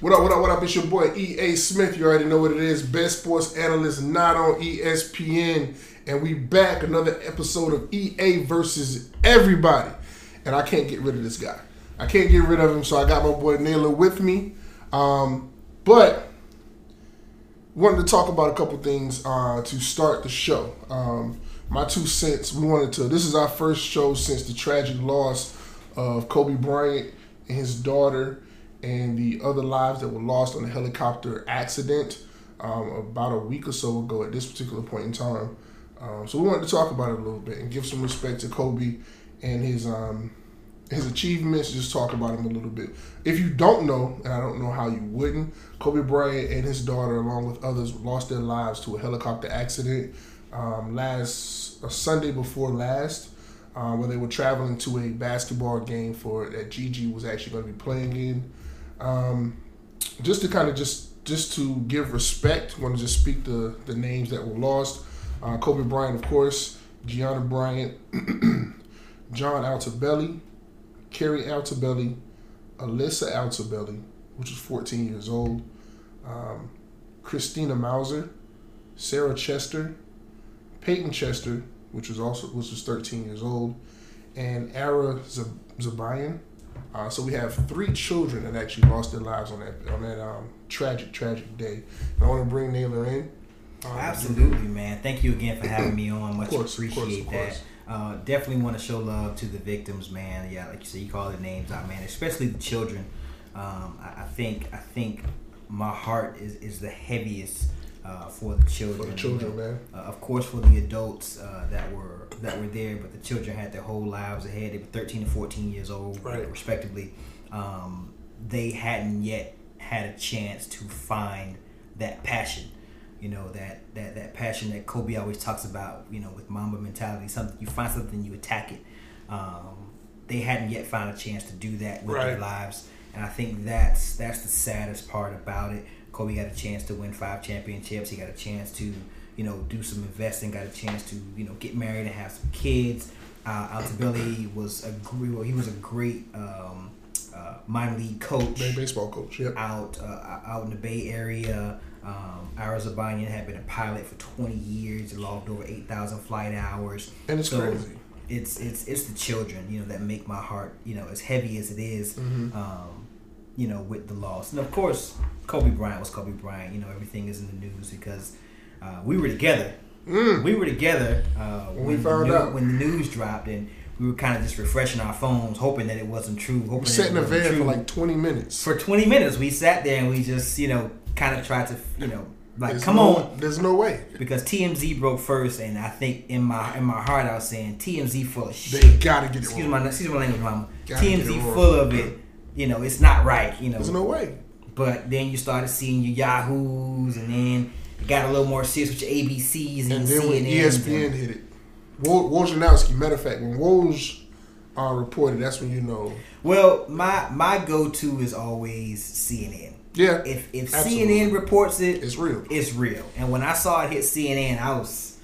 what, up, what up, what up? It's your boy EA Smith. You already know what it is. Best sports analyst not on ESPN. And we back another episode of EA versus everybody. And I can't get rid of this guy. I can't get rid of him, so I got my boy Naylor with me. Um, but wanted to talk about a couple things uh, to start the show. Um, my two cents. We wanted to. This is our first show since the tragic loss of Kobe Bryant and his daughter, and the other lives that were lost on the helicopter accident um, about a week or so ago. At this particular point in time, um, so we wanted to talk about it a little bit and give some respect to Kobe and his um, his achievements. Just talk about him a little bit. If you don't know, and I don't know how you wouldn't, Kobe Bryant and his daughter, along with others, lost their lives to a helicopter accident um, last Sunday before last, uh, where they were traveling to a basketball game for that Gigi was actually going to be playing in. Um, just to kind of just just to give respect, want to just speak the the names that were lost. Uh, Kobe Bryant, of course, Gianna Bryant, John Altobelli, Keri Altobelli, Alyssa Altobelli, which was 14 years old, um, Christina Mauser, Sarah Chester, Peyton Chester, which was also which was 13 years old, and Ara Zab- Zabayan. Uh, so we have three children that actually lost their lives on that on that um, tragic tragic day. And I want to bring Naylor in. Um, Absolutely, man. Thank you again for having me on. Much course, of course, appreciate of course. that. Uh, definitely want to show love to the victims, man. Yeah, like you said, you call the names out, man. Especially the children. Um, I, I think I think my heart is, is the heaviest uh, for the children. For the children, you know. man. Uh, of course, for the adults uh, that were that were there, but the children had their whole lives ahead. They were 13 and 14 years old, Right. respectively. Um, they hadn't yet had a chance to find that passion. You know that that that passion that Kobe always talks about. You know, with Mamba mentality, something you find something, you attack it. Um, they hadn't yet found a chance to do that with their lives, and I think that's that's the saddest part about it. Kobe got a chance to win five championships. He got a chance to, you know, do some investing. Got a chance to, you know, get married and have some kids. Uh, Altobelli was a great. Well, he was a great um, uh, minor league coach baseball coach. Yep. out uh, out in the Bay Area. Um, Ira Zabanian had been a pilot for 20 years, logged over 8,000 flight hours. And it's crazy. It's it's it's the children, you know, that make my heart, you know, as heavy as it is, Mm-hmm. um, you know, with the loss. And of course, Kobe Bryant was Kobe Bryant. You know, everything is in the news because uh, we were together. We were together uh, Mm. When when, we the found new- out. when the news dropped, and we were kind of just refreshing our phones, hoping that it wasn't true. Hoping that Sat in wasn't van for like 20 minutes. for 20 minutes we sat there and we just you know kind of tried to you know like There's come no- on There's no way. because TMZ broke first and I think in my in my heart I was saying TMZ full of shit. They gotta get it excuse wrong. my excuse my language mama TMZ full of it you know it's not right you know There's no way. but then you started seeing your Yahoos and then it got a little more serious with your ABCs and, And then when CNNs ESPN and- hit it, Wo- Wojnarowski, matter of fact, when Woj uh, reported, that's when you know. well my my go to is always CNN Yeah, if if Absolutely. CNN reports it it's real. it's real. And when I saw it hit CNN, I was,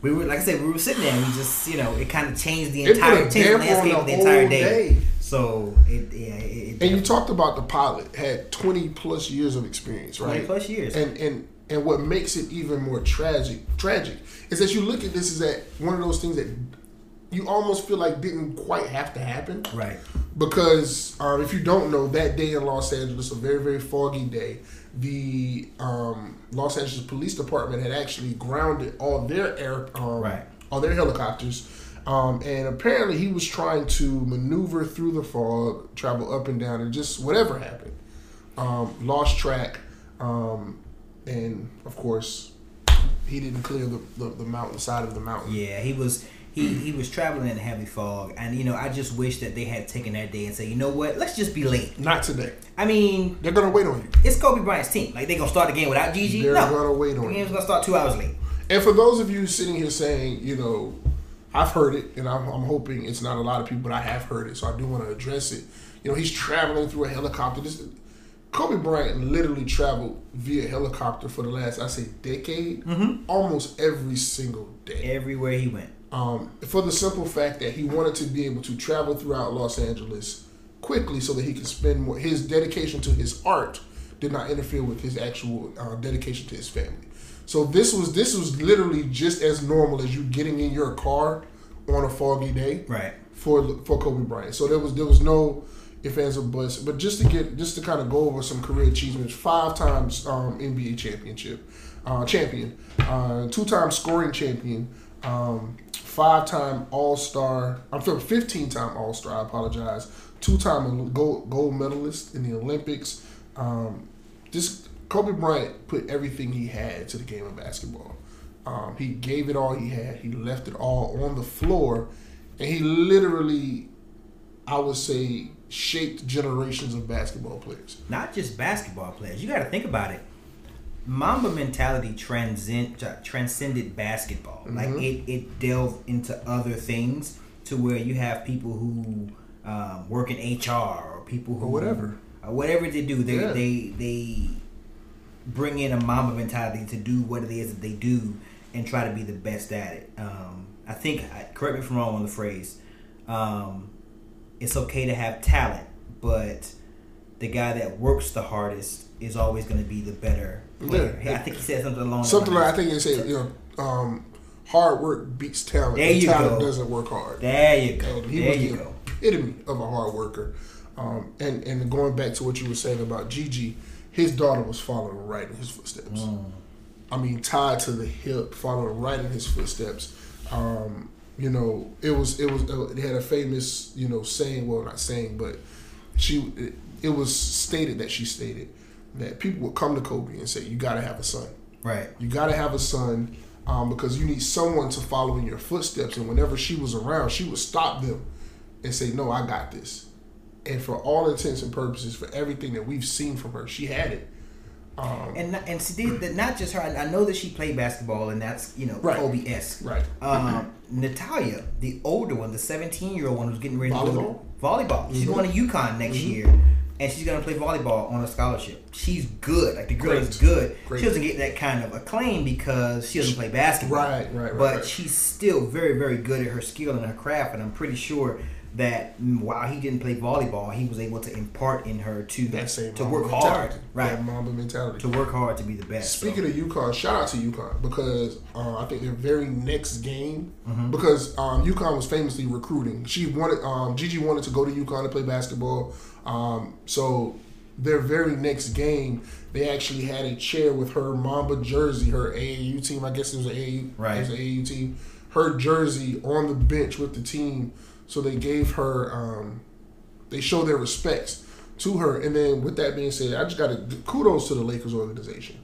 we were like I said, we were sitting there and we just, you know, it kind of changed the entire, changed the landscape the of the entire day. day. So it, yeah, it, it And you talked about the pilot had 20 plus years of experience, right? 20 right? plus years. And and and what makes it even more tragic tragic is that you look at this is that one of those things that you almost feel like didn't quite have to happen. right. because um, if you don't know, that day in Los Angeles, a very very foggy day, the um, Los Angeles Police Department had actually grounded all their air, um, Right. all their helicopters, um, and apparently he was trying to maneuver through the fog, travel up and down, and just whatever happened, um, lost track, um, and of course, he didn't clear the, the, the mountain side of the mountain. Yeah, he was. He, he was traveling in a heavy fog, and you know I just wish that they had taken that day and said, you know what, let's just be late. Not today. I mean, They're gonna wait on you. it's Kobe Bryant's team. Like they gonna start the game without Gigi? They're no, gonna wait the on you. game's gonna start two hours late. And for those of you sitting here saying, you know, I've heard it, and I'm, I'm hoping it's not a lot of people, but I have heard it, so I do want to address it. You know, he's traveling through a helicopter. This, Kobe Bryant literally traveled via helicopter for the last, I say, decade, mm-hmm. almost every single day. Everywhere he went. Um, for the simple fact that he wanted to be able to travel throughout Los Angeles quickly so that he could spend more. His dedication to his art did not interfere with his actual uh, dedication to his family. So this was this was literally just as normal as you getting in your car on a foggy day Right. for for Kobe Bryant. So there was there was no ifs ands or buts. But just to get just to kind of go over some career achievements: five times um, NBA championship uh, champion, uh, two time scoring champion, um, five time All Star. I'm sorry, fifteen time All Star. I apologize. Two time gold gold medalist in the Olympics. Um, just Kobe Bryant put everything he had to the game of basketball. Um, he gave it all he had. He left it all on the floor, and he literally, I would say, shaped generations of basketball players. Not just basketball players. You got to think about it. Mamba mentality transcend, transcended basketball. Like it, it delved into other things to where you have people who um, work in HR or people who Or whatever. or whatever they do. They Yeah. they they bring in a Mamba mentality to do what it is that they do and try to be the best at it. Um, I think correct me if I'm wrong on the phrase. Um, it's okay to have talent, but the guy that works the hardest is always going to be the better player. Yeah. I think he said something along Something like I think he said you know, um, hard work beats talent. There you talent go. doesn't work hard. There you go. And he There was you the go. epitome of a hard worker. Um, and and going back to what you were saying about Gigi, his daughter was following right in his footsteps. Mm. I mean, tied to the hip, following right in his footsteps. Um, you know, it was it was it had a famous you know saying. Well, not saying, but she it, was stated that she stated that people would come to Kobe and say, "You got to have a son." Right. You got to have a son um, because you need someone to follow in your footsteps. And whenever she was around, she would stop them and say, "No, I got this." And for all intents and purposes, for everything that we've seen from her, she had it. Um, And not- and see, that not just her. I I know that she played basketball, and that's you know Right. Kobe esque. right. Um, Natalia, the older one, the 17 year old one who's getting ready to Volleyball? go to volleyball. She's Mhm. going to UConn next Mhm. year, and she's to play volleyball on a scholarship. She's good. Like the girl is good. Great. She doesn't get that kind of acclaim because she doesn't play basketball. Right, right, right, But right. she's still very, very good at her skill and her craft, and I'm pretty sure that while he didn't play volleyball, he was able to impart in her to That same to work hard, right? That Mamba mentality. To work hard to be the best. so. Speaking of UConn, shout out to UConn because uh, I think their very next game, Mm-hmm. because um, UConn was famously recruiting. She wanted um, Gigi wanted to go to UConn to play basketball, um, so their very next game they actually had a chair with her Mamba jersey, her AAU team. I guess it was an AAU, Right. it was an AAU team. Her jersey on the bench with the team, so they gave her. Um, they show their respects to her. And then with that being said, I just got to kudos to the Lakers organization.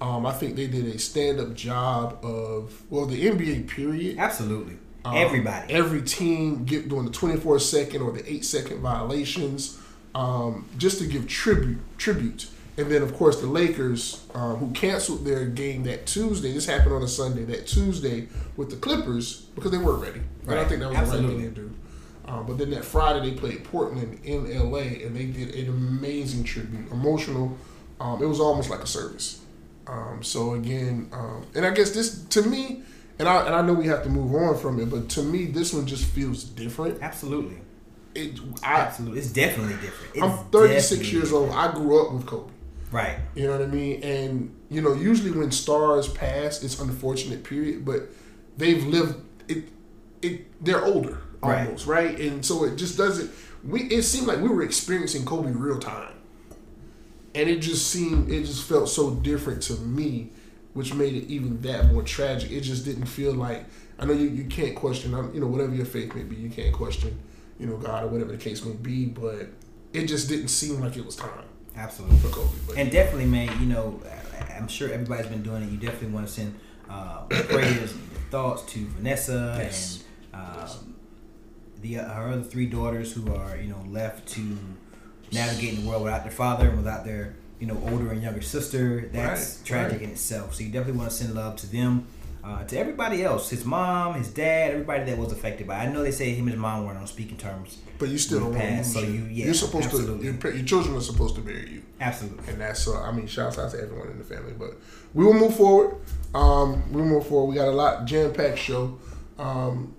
Um, I think they did a stand up job of well the NBA period. Absolutely, Um, everybody. every team get doing the twenty four second or the eight second violations, um, just to give tribute tribute. And then of course the Lakers, um, who canceled their game that Tuesday. This happened on a Sunday. That Tuesday with the Clippers because they weren't ready. And I think that was the right thing to do. Um, but then that Friday they played Portland in LA and they did an amazing tribute, emotional. Um, it was almost like a service. Um, so again, um, and I guess this to me, and I and I know we have to move on from it, but to me this one just feels different. Absolutely. It, I, Absolutely. It's definitely different. It's I'm 36 years old. I grew up with Kobe. Right. You know what I mean? And you know, usually when stars pass, it's unfortunate period, but they've lived it. It they're older. Almost, right? And so it just doesn't. We it seemed like we were experiencing Kobe real time, and it just seemed it just felt so different to me, which made it even that more tragic. It just didn't feel like I know you, you can't question you know whatever your faith may be, you can't question you know God or whatever the case may be, but it just didn't seem like it was time Absolutely. for Kobe. But And definitely, man, you know, I'm sure everybody's been doing it. You definitely want to send uh, prayers and thoughts to Vanessa Yes. and um, the her other three daughters who are, you know, left to navigate in the world without their father and without their, you know, older and younger sister. That's Right, tragic right. in itself. So you definitely want to send love to them. Uh, to everybody else, his mom, his dad, everybody that was affected by. it. I know they say him and his mom weren't on speaking terms. But you still don't so you. yeah, You're supposed absolutely. to. Your, your children are supposed to marry you, Absolutely. and that's. Uh, I mean, shouts out to everyone in the family. But we will move forward. Um, we will move forward. We got a lot jam packed show. Um,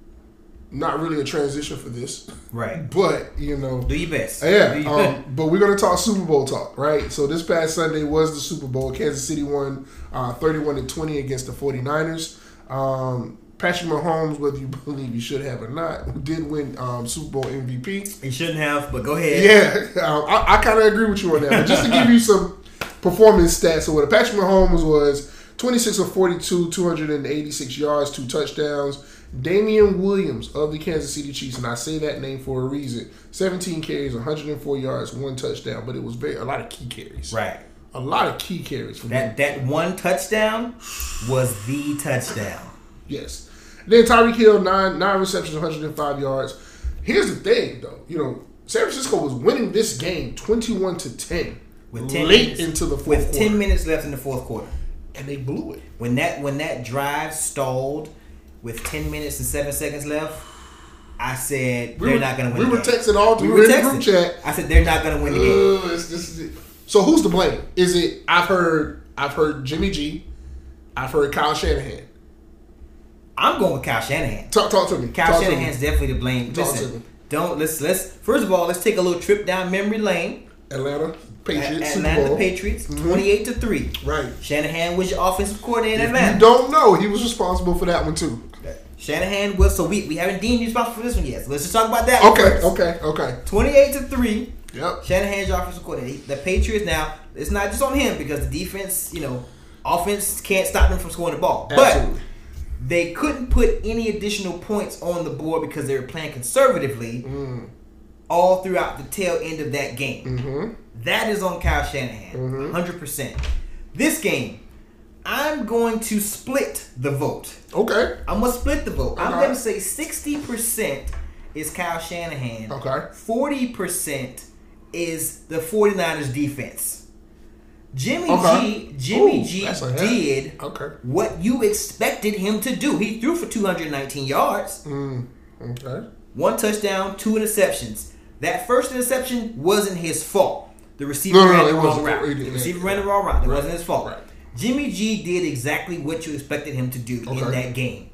not really a transition for this, Right. but you know, Do your best. Yeah, your um, but we're gonna talk Super Bowl talk, right? So this past Sunday was the Super Bowl. Kansas City won uh, 31 to 20 against the 49ers. Um, Patrick Mahomes, whether you believe you should have or not, did win um, Super Bowl MVP. He shouldn't have, but go ahead. Yeah, um, I, I kind of agree with you on that. But just to give you some performance stats, so what a Patrick Mahomes was 26 of 42, 286 yards, two touchdowns. Damien Williams of the Kansas City Chiefs, and I say that name for a reason. 17 carries, 104 yards, one touchdown, but it was very a lot of key carries. Right. A lot of key carries for That that one touchdown was the touchdown. Yes. Then Tyreek Hill, nine nine receptions, 105 yards. Here's the thing, though. You know, San Francisco was winning this game 21 to 10 With ten late minutes, into the fourth with quarter, ten minutes left in the fourth quarter. And they blew it. When that when that drive stalled with ten minutes and seven seconds left, I said We they're were- not going to win. we the were game. texting all through We were the texting. group chat. I said they're not going to win the game. Uh, it's- this is it. So who's to blame? Is it? I've heard. I've heard Jimmy G. I've heard Kyle Shanahan. I'm going with Kyle Shanahan. Talk, talk to me. Kyle Talk. Shanahan's definitely to blame. Talk to me. Don't let's let's first of all let's take a little trip down memory lane. Atlanta Patriots. Super Atlanta. Patriots, Mhm. twenty-eight to three. Right. Shanahan was your offensive coordinator in Atlanta. you don't know, he was responsible for that one too. Shanahan was so we we haven't deemed you responsible for this one yet. So let's just talk about that. Okay. Okay. Okay. Twenty-eight to three. Yep. Shanahan's your offensive coordinator. The Patriots now it's not just on him because the defense, you know, offense can't stop them from scoring the ball. Absolutely. But they couldn't put any additional points on the board because they were playing conservatively all throughout the tail end of that game. Mm-hmm. That is on Kyle Shanahan, 100%. This game, I'm going to split the vote. Okay. I'm going to split the vote. I'm going to say 60% is Kyle Shanahan. Okay. 40% is the 49ers defense. Jimmy Okay. G, Jimmy Ooh, G that's a hit. did Okay. what you expected him to do. He threw for 219 yards, Mm. Okay. one touchdown, two interceptions. That first interception wasn't his fault. The receiver No, no, ran no, the wrong route. The did- receiver ran the wrong route. It Right. wasn't his fault. Right. Jimmy G did exactly what you expected him to do in that game.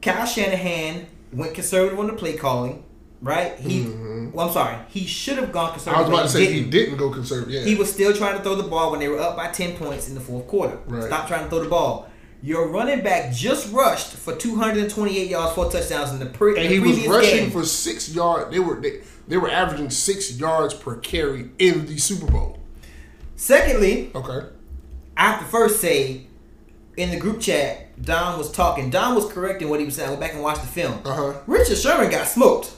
Kyle Shanahan went conservative on the play calling, right? He, well, I'm sorry, he should have gone Mm-hmm. I was about to say didn't. he didn't go conservative. Yeah. He was still trying to throw the ball when they were up by 10 points in the fourth quarter. Right. Stop trying to throw the ball. Your running back just rushed for 228 yards, four touchdowns in the, pre- and the he was rushing game. for six yards. They were they, they were averaging six yards per carry in the Super Bowl. Secondly, Okay. I have to first say, in the group chat, Don was talking. Don was correcting what he was saying. I went back and watched the film. Uh huh. Richard Sherman got smoked.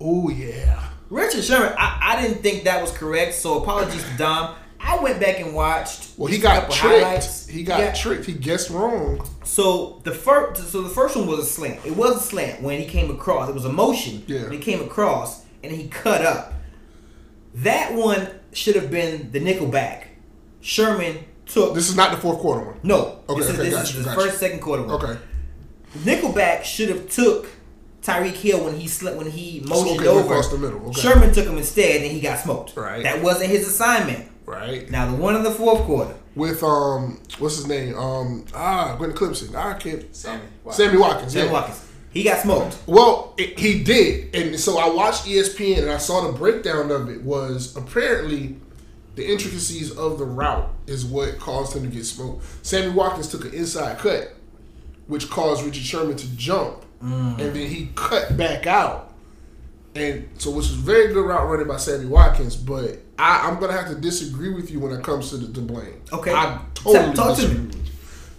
Oh yeah. Richard Sherman, I, I didn't think that was correct, so apologies to Dom. I went back and watched. Well, he got tricked. highlights. He got tricked. He guessed wrong. So the first, so the first one was a slant. It was a slant when he came across. It was a motion. Yeah. When he came across and he cut up. That one should have been the nickelback. Sherman took This is not the fourth quarter one. no. Okay, this is, okay, this got is you, the got first second quarter one. Okay. Nickelback should have took Tyreek Hill when he slept when he motioned okay, over. across the middle, okay. Sherman took him instead, and he got smoked. Right. That wasn't his assignment. Right. Now the one in the fourth quarter. With um, what's his name? Um, ah, Glenn Clemson. I can't. Sammy. Sammy Watkins. Sam yeah. Watkins. He got smoked. Well, it, he did, and so I watched ESPN and I saw the breakdown of it. Was apparently the intricacies of the route is what caused him to get smoked. Sammy Watkins took an inside cut, which caused Richard Sherman to jump, mm. and then he cut back out, and so which was very good route running by Sammy Watkins. But I, I'm gonna have to disagree with you when it comes to the, the blame. Okay. I totally to disagree you.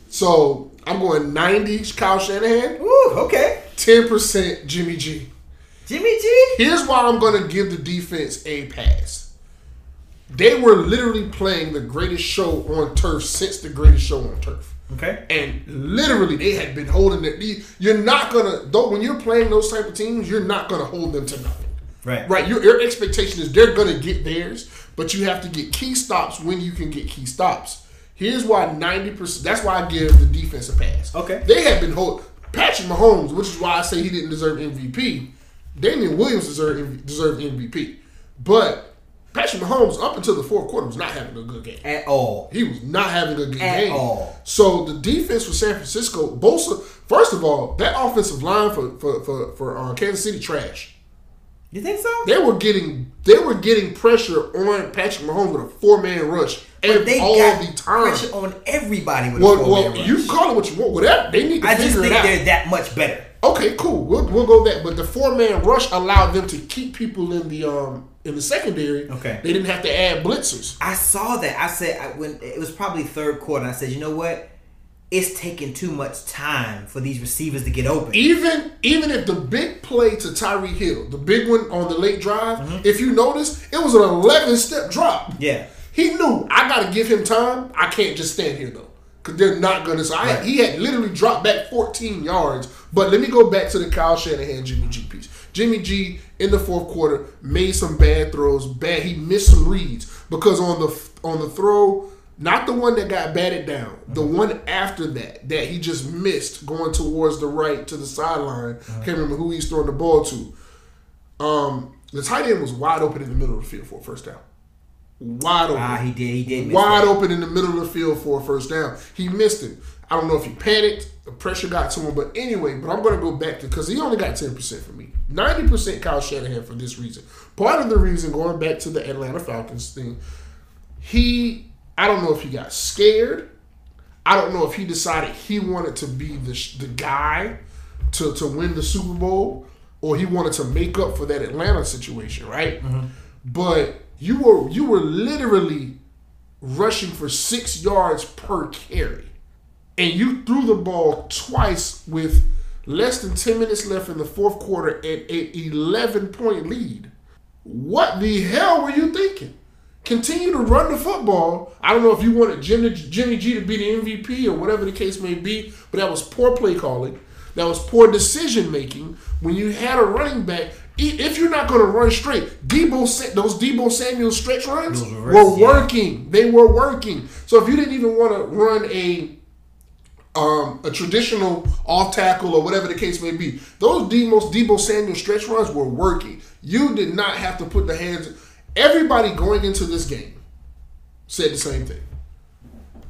So I'm going 90 Kyle Shanahan, Woo, okay. 10% Jimmy G. Jimmy G. Here's why I'm going to give the defense a pass. They were literally playing the greatest show on turf since the greatest show on turf. Okay. And literally, they had been holding it. You're not gonna though when you're playing those type of teams, you're not gonna hold them to nothing. Right. Right. Your, your expectation is they're gonna get theirs, but you have to get key stops when you can get key stops. Here's why ninety percent. That's why I give the defense a pass. Okay. They have been hold Patrick Mahomes, which is why I say he didn't deserve MVP. Damien Williams deserved deserved MVP, but Patrick Mahomes up until the fourth quarter was not having a good game. At all. He was not having a good At game. At all. So the defense for San Francisco, Bosa. First of all, that offensive line for for for, for uh, Kansas City trash. You think so? They were getting they were getting pressure on Patrick Mahomes with a four man rush But they all got the time. pressure on everybody with Well, well you call it what you want. Whatever they need to I just figure think it out. they're that much better. Okay, cool. We'll, we'll go that. But the four man rush allowed them to keep people in the um in the secondary. Okay. They didn't have to add blitzers. I saw that. I said I, when it was probably third quarter. I said, you know what? It's taking too much time for these receivers to get open. Even even if the big play to Tyreek Hill, the big one on the late drive, Mm-hmm. if you notice, it was an eleven step drop. Yeah. He knew I got to give him time. I can't just stand here though, because they're not gonna. So I, Right. he had literally dropped back 14 yards. But let me go back to the Kyle Shanahan Jimmy G piece. Jimmy G in the fourth quarter made some bad throws. Bad. He missed some reads because on the on the throw, not the one that got batted down, the one after that that he just missed going towards the right to the sideline. Can't remember who he's throwing the ball to. Um, the tight end was wide open in the middle of the field for a first down. Wide open Ah, he did. He did. Wide that. open in the middle of the field for a first down. He missed it. I don't know if he panicked, the pressure got to him, but anyway, but I'm going to go back to because he only got 10% for me. 90% Kyle Shanahan for this reason. Part of the reason, going back to the Atlanta Falcons thing, he, I don't know if he got scared. I don't know if he decided he wanted to be the, the guy to, to win the Super Bowl or he wanted to make up for that Atlanta situation, right? But you were you were literally rushing for six yards per carry. And you threw the ball twice with less than 10 minutes left in the fourth quarter and an 11 point lead. What the hell were you thinking? Continue to run the football. I don't know if you wanted Jimmy, Jimmy G to be the MVP or whatever the case may be, but that was poor play calling. That was poor decision making. When you had a running back, if you're not going to run straight, Deebo those Deebo Samuel stretch runs Those were reverse, yeah. working. They were working. So if you didn't even want to run a um, a traditional off tackle or whatever the case may be. Those Deebo, Deebo Samuel stretch runs were working. You did not have to put the hands. Everybody going into this game said the same thing.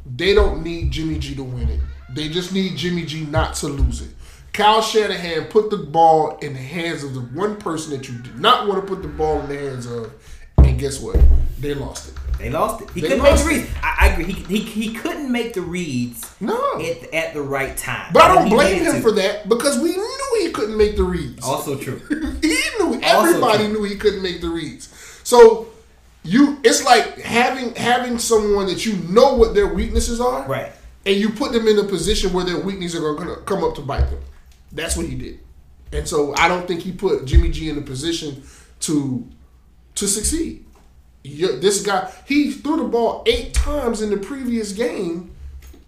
They don't need Jimmy G to win it. They just need Jimmy G not to lose it. Kyle Shanahan put the ball in the hands of the one person that you did not want to put the ball in the hands of, and guess what? They lost it. They lost it. He They couldn't make the reads. I, I agree. He, he, he couldn't make the reads No. at, at the right time. But I don't blame him to. for that because we knew he couldn't make the reads. Also true. he knew everybody knew he couldn't make the reads. So you it's like having having someone that you know what their weaknesses are. Right. And you put them in a position where their weaknesses are gonna come up to bite them. That's what he did. And so I don't think he put Jimmy G in a position to to succeed. This guy, he threw the ball eight times in the previous game.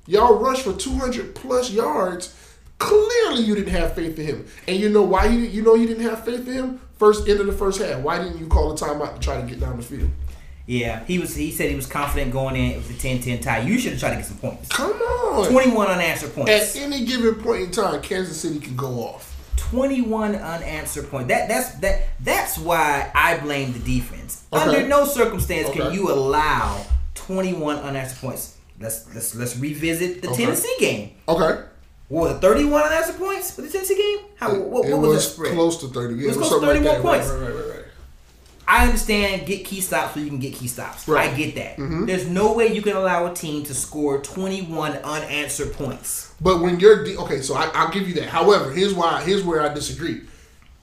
Y'all rushed for 200 plus yards. Clearly, you didn't have faith in him. And you know why you, you know you didn't have faith in him? First end of the first half. Why didn't you call a timeout to try to get down the field? Yeah, he was. He said he was confident going in. It was a 10-10 tie. You should have tried to get some points. Come on. 21 unanswered points. At any given point in time, Kansas City can go off. 21 unanswered points. That that's that that's why I blame the defense. Okay. Under no circumstance can you allow 21 unanswered points. Let's let's let's revisit the Okay. Tennessee game. Okay. What was it, 31 unanswered points for the Tennessee game? How what, what it was, was the spread? close to 30. Yeah, It was close to 31 that. points. Right, right, right. I understand get key stops so you can get key stops. Right. Mm-hmm. I get that. There's no way you can allow a team to score 21 unanswered points. But when you're de- okay, so I, I'll give you that. However, here's why. Here's where I disagree.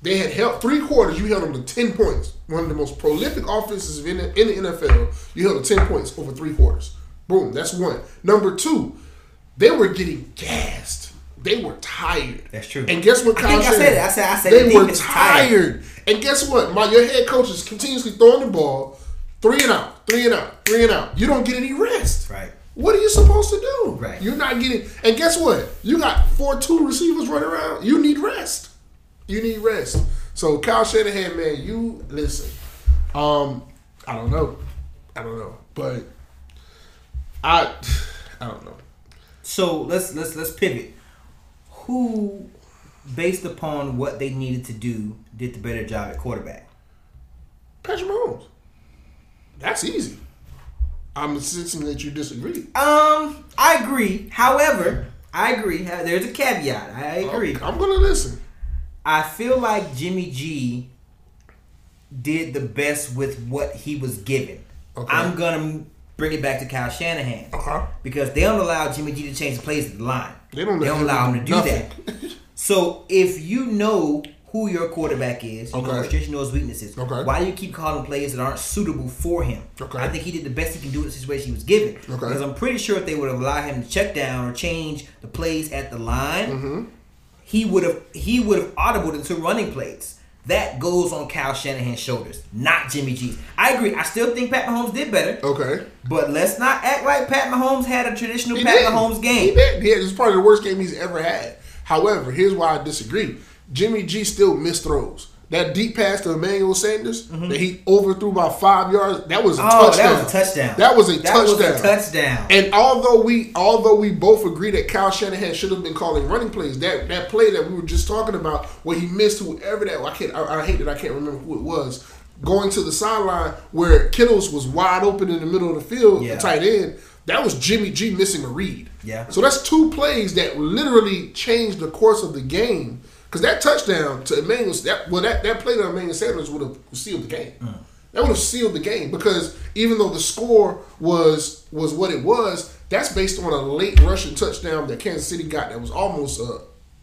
They had held three quarters. You held them to ten points. One of the most prolific offenses in the, in the NFL. You held to ten points over three quarters. Boom. That's one. Number two, they were getting gassed. They were tired. That's true. And guess what? I Kyle think I said Shanahan- it. I said- I said they the were tired. tired. And guess what? My your head coach is continuously throwing the ball, three and out, three and out, three and out. You don't get any rest. Right. What are you supposed to do? Right. You're not getting. And guess what? You got four two receivers running around. You need rest. You need rest. So Kyle Shanahan, man, you listen. Um, I don't know. I don't know, but I I don't know. So let's let's let's pivot. Who, based upon what they needed to do, did the better job at quarterback? Patrick Mahomes. That's easy. I'm sensing that you disagree. Um, I agree. However, I agree. There's a caveat. I agree. I'm gonna listen. I feel like Jimmy G did the best with what he was given. Okay. I'm gonna bring it back to Kyle Shanahan Uh-huh. because they don't allow Jimmy G to change the plays at the line. They don't They don't allow him to do do that. So if you know who your quarterback is, you know Okay. his strengths, you know his weaknesses. Okay. Why do you keep calling plays that aren't suitable for him? Okay. I think he did the best he can do in the situation he was given. Okay. Because I'm pretty sure if they would have allowed him to check down or change the plays at the line, Mm-hmm. he would have he would have audibled into running plays. That goes on Kyle Shanahan's shoulders, not Jimmy G's. I agree. I still think Pat Mahomes did better, Okay. but let's not act like Pat Mahomes had a traditional He Pat did. Mahomes He game. did. He had, this is probably the worst game he's ever had. However, here's why I disagree. Jimmy G still missed throws. That deep pass to Emmanuel Sanders that he overthrew by five yards, that was a Mm-hmm. Oh, touchdown. that was a touchdown. That was a That touchdown. was a touchdown. And although we although we both agree that Kyle Shanahan should have been calling running plays, that that play that we were just talking about where he missed whoever that I can't I, I hate that I can't remember who it was going to the sideline where Kittles was wide open in the middle of the field, Yeah. the tight end. That was Jimmy G missing a read. Yeah. So that's two plays that literally changed the course of the game. Because that touchdown to Emmanuel, that well, that, that play to Emmanuel Sanders would have sealed the game. Mm. That would have sealed the game because even though the score was was what it was, that's based on a late rushing touchdown that Kansas City got. That was almost a,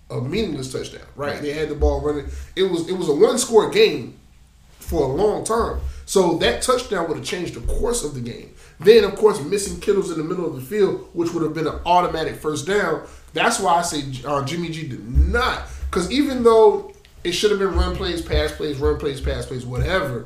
a meaningless touchdown. Right? They had the ball running. It was it was a one score game for a long term. So that touchdown would have changed the course of the game. Then, of course, missing Kittles in the middle of the field, which would have been an automatic first down. That's why I say uh, Jimmy G did not. Because even though it should have been run plays, pass plays, run plays, pass plays, whatever,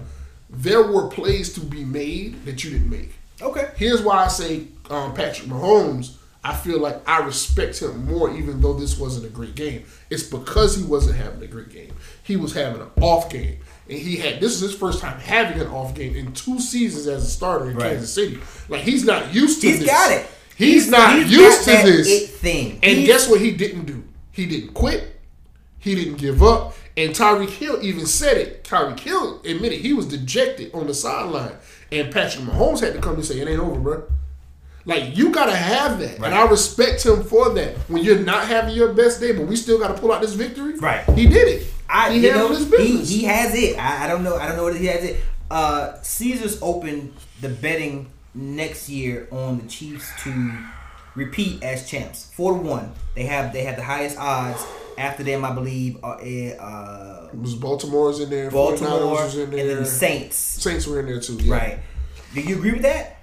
there were plays to be made that you didn't make. Okay. Here's why I say um, Patrick Mahomes. I feel like I respect him more, even though this wasn't a great game. It's because he wasn't having a great game. He was having an off game, and he had this is his first time having an off game in two seasons as a starter in Right. Kansas City. Like he's not used to He's this. got it. He's, not he's used to this. thing. And He's- guess what he didn't do? He didn't quit. He didn't give up. And Tyreek Hill even said it. Tyreek Hill admitted he was dejected on the sideline. And Patrick Mahomes had to come and say, it ain't over, bro. Like, you got to have that. Right. And I respect him for that. When you're not having your best day, but we still got to pull out this victory. Right. He did it. I, he you know, he, he has it. I, I don't know. I don't know whether he has it. Uh, Caesars opened the betting next year on the Chiefs to repeat as champs. Four to one. They have they have the highest odds. After them, I believe, are uh, It was Baltimore's in there. Baltimore was in and then the Saints. Saints were in there too. Yeah. Right. Do you agree with that?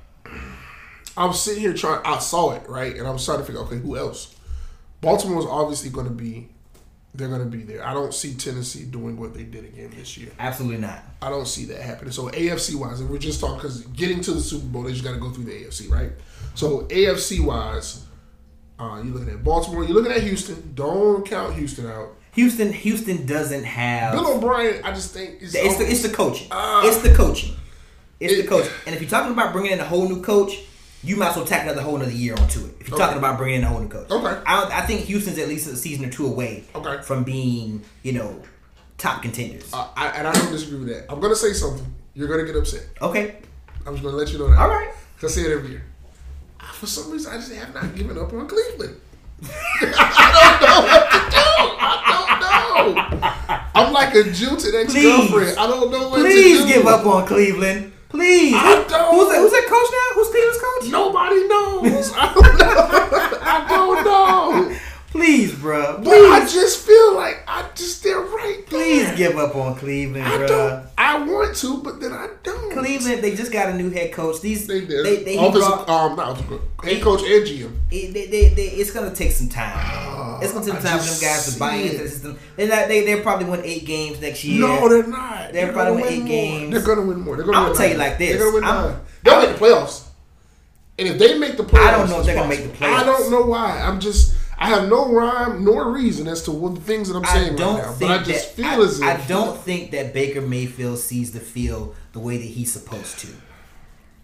I was sitting here trying. I saw it right, and I was trying to figure. Okay, who else? Baltimore's obviously going to be. They're going to be there. I don't see Tennessee doing what they did again this year. Absolutely not. I don't see that happening. So AFC wise, and we're just talking because getting to the Super Bowl, they just got to go through the AFC, right? So AFC wise, uh, you looking at Baltimore, you're looking at Houston. Don't count Houston out. Houston. Houston doesn't have. Bill O'Brien, I just think it's, It's the, it's the coaching. Ah. it's the coaching. It's It- the coaching. And if you're talking about bringing in a whole new coach, you might as well tack another whole another year onto it. If you're Okay. talking about bringing in a whole new coach, Okay. I, I think Houston's at least a season or two away Okay. from being, you know, top contenders. Uh, I, and I don't disagree with that. I'm gonna say something. You're gonna get upset. okay, I'm just gonna let you know that. all right. 'Cause I say it every year. For some reason, I just have not given up on Cleveland. I don't know what to do. I don't know. I'm like a jilted ex girlfriend. I don't know what Please to do. give up on Cleveland. Please. I don't. Who's that, who's that coach now? Who's Cleveland's coach? Nobody knows. I don't know. I don't know. Please, bro. But I Please, just feel like I just they're right there. please give up on Cleveland, I bro. don't. I want to, but then I don't. Cleveland, they just got a new head coach. These They did. They, they, he Offensive, brought- um, not head coach and GM. it, they, they, they, it's gonna take some time. it's gonna take some time for them guys to buy into the system. They're not. They they probably win eight games next year. No, they're not. They're gonna probably win eight more. games. They're gonna win more. They're gonna I'ma win tell you like this. They're gonna win I'm- nine. They'll make the playoffs. And if they make the playoffs, I don't know if they're gonna make the playoffs. I don't know why. I'm just. I have no rhyme nor reason as to what the things that I'm saying right now. But I just that feel I, as if I don't think that Baker Mayfield sees the field the way that he's supposed to.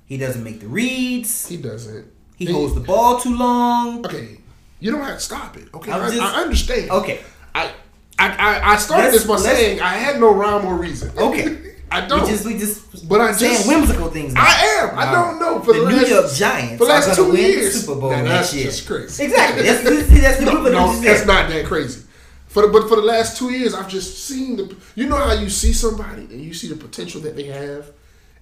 He doesn't make the reads. he doesn't. He holds the ball too long. Okay, you don't have to stop it. Okay, I'm just- I understand. Okay. I I, I, I started this by saying I had no rhyme or reason. Okay. I don't. We just we just But I saying just- whimsical things. Now. I am. I don't know. For the, the, New last, York Giants for the last two going to win years, Super Bowl Now, that's year. just crazy. Exactly. That's, that's, that's the no, no, that's not that crazy. For the, but for the last two years, I've just seen the. You know how you see somebody and you see the potential that they have,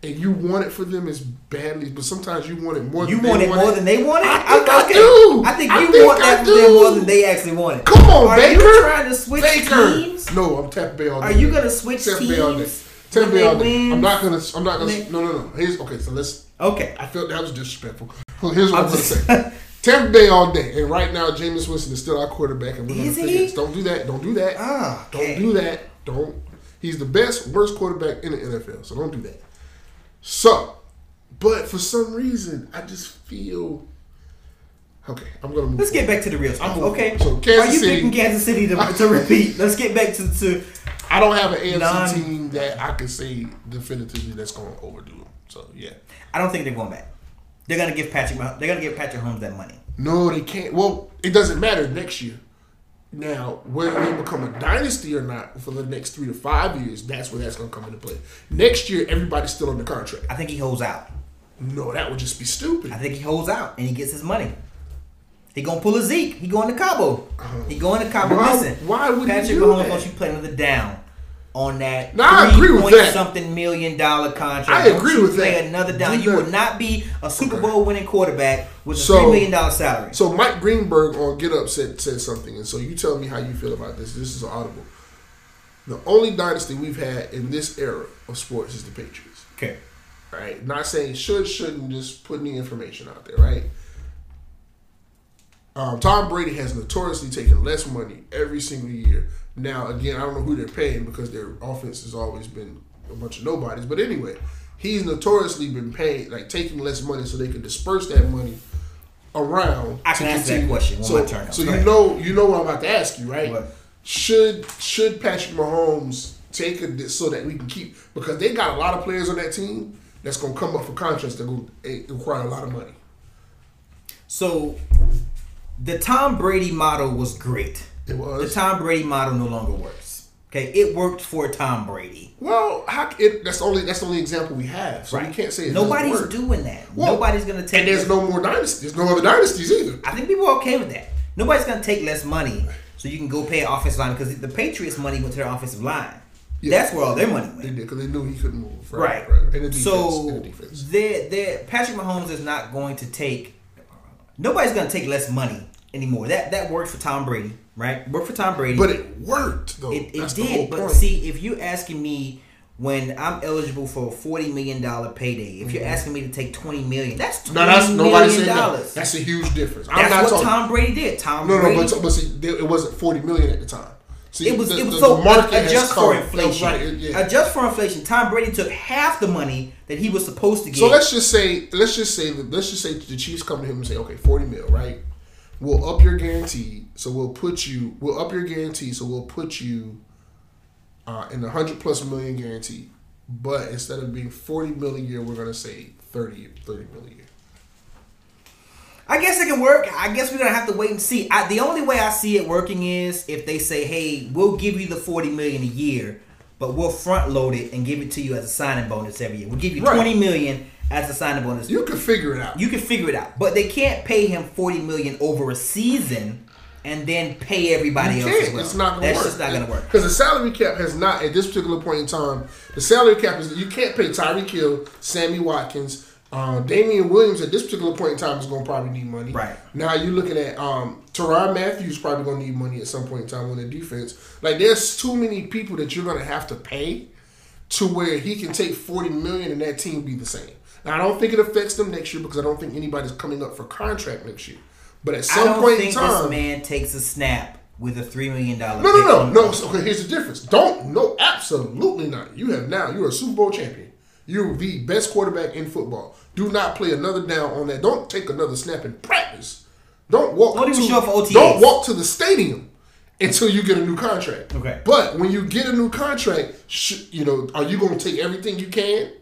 and you want it for them as badly, but sometimes you want it more. You than want they it more than they want it? I think I okay. do. I think I you think want that for them more than they actually want it. Come on, Are Baker. you trying to switch Baker. teams? No, I'm Tampa Bay all day. Are you gonna switch Tampa Bay all day. teams Tampa Bay all day. I'm not gonna. I'm not gonna. They- No, no, no. Here's okay. So let's. Okay. I felt that was disrespectful. So here's what I'm, I'm gonna say. Tampa Bay all day, and right now Jameis Winston is still our quarterback, and we're gonna Is figure this. Don't do that. Don't do that. Ah, okay. Don't do that. Don't. He's the best, worst quarterback in the NFL. So don't do that. So, but for some reason, I just feel. Okay, I'm gonna move. Let's get back to the real stuff. Okay. So, Kansas Are you City- picking Kansas City to, to repeat? Let's get back to, to I don't have an AFC Non- team that I can say definitively that's going to overdo them. So yeah, I don't think they're going back. They're gonna give Patrick. They're gonna give Patrick Holmes that money. no, they can't. Well, it doesn't matter next year. Now, whether they become a dynasty or not for the next three to five years, that's where that's going to come into play. Next year, everybody's still on the contract. I think he holds out. No, that would just be stupid. I think he holds out and he gets his money. He gonna pull a Zeke. He going to Cabo. He uh-huh. going to Cabo. Why- Listen, why would Patrick Mahomes wants you to play another down on that No, I agree with point that. something million dollar contract. I agree you with play that. Another down. Do You that. would not be a Super Bowl winning quarterback with a So- three million dollar salary. So Mike Greenberg on Get Up said said something, and so you tell me how you feel about this. This is audible. The only dynasty we've had in this era of sports is the Patriots. okay. right? Not saying should, shouldn't, just putting the information out there, right? Um, Tom Brady has notoriously taken less money every single year. Now, again, I don't know who they're paying because their offense has always been a bunch of nobodies. But anyway, he's notoriously been paying, like taking less money so they can disperse that money around. I can answer that question So, so you know, you know what I'm about to ask you, right? What? Should should Patrick Mahomes take a so that we can keep because they got a lot of players on that team that's gonna come up for contracts that will require a lot of money. So the Tom Brady model was great. It was. The Tom Brady model no longer works. Okay, it worked for Tom Brady. well, how, it, that's only that's the only example we have. So we can't say nobody's doing that. Well, Nobody's gonna take. And there's no more dynasties. There's no other dynasties either. I think people are okay with that. Nobody's gonna take less money so you can go pay an offensive line because the Patriots' money went to their offensive line. Yeah. That's where all their money They went. did because they knew he couldn't move. Right. Right. right. In the defense. So in the defense. they're, they're, Patrick Mahomes is not going to take. Nobody's gonna take less money anymore. That that worked for Tom Brady, right? Worked for Tom Brady. But it worked though. It, it That's did, but see, if you're asking me when I'm eligible for a forty million dollar payday, if you're mm-hmm. asking me to take twenty million, that's no, twenty that's million nobody that. dollars. That's a huge difference. I'm That's what talking. Tom Brady did. Tom Brady No, no, Brady. but, but see, it wasn't forty million at the time. See, it was the, it was the- so the market has adjust for inflation. Right, yeah. Adjust for inflation. Tom Brady took half the money that he was supposed to get. So let's just say, let's just say, that let's just say the Chiefs come to him and say, okay, forty mil, right? We'll up your guarantee, so we'll put you, we'll up your guarantee, so we'll put you uh, in the hundred plus million guarantee. But instead of being forty million a year, we're gonna say 30, 30 mil a year. I guess it can work. I guess we're gonna have to wait and see. I, the only way I see it working is if they say, "Hey, we'll give you the forty million a year, but we'll front load it and give it to you as a signing bonus every year. We'll give you Right. twenty million as a signing bonus. You can figure it out. You can figure it out, but they can't pay him forty million over a season and then pay everybody You else can't. well. It's not gonna That's work. just not gonna work. Because the salary cap has not, at this particular point in time, the salary cap is you can't pay Tyreek Hill, Sammy Watkins, uh, Damien Williams at this particular point in time is going to probably need money. Right. Now you're looking at um, Tyrann Matthews probably going to need money at some point in time on the defense. Like there's too many people that you're going to have to pay to where he can take 40 million and that team be the same. Now I don't think it affects them next year because I don't think anybody's coming up for contract next year. But at some point in time, this man takes a snap with a three million dollar. no, no, no, no. So, okay, here's the difference. Don't no, absolutely not. You have now. You're a Super Bowl champion. You're the best quarterback in football. Do not play another down on that. Don't take another snap in practice. Don't walk. Don't even to, show up for OTAs. Don't walk to the stadium until you get a new contract. Okay. But when you get a new contract, sh- you know, are you going to take everything you can?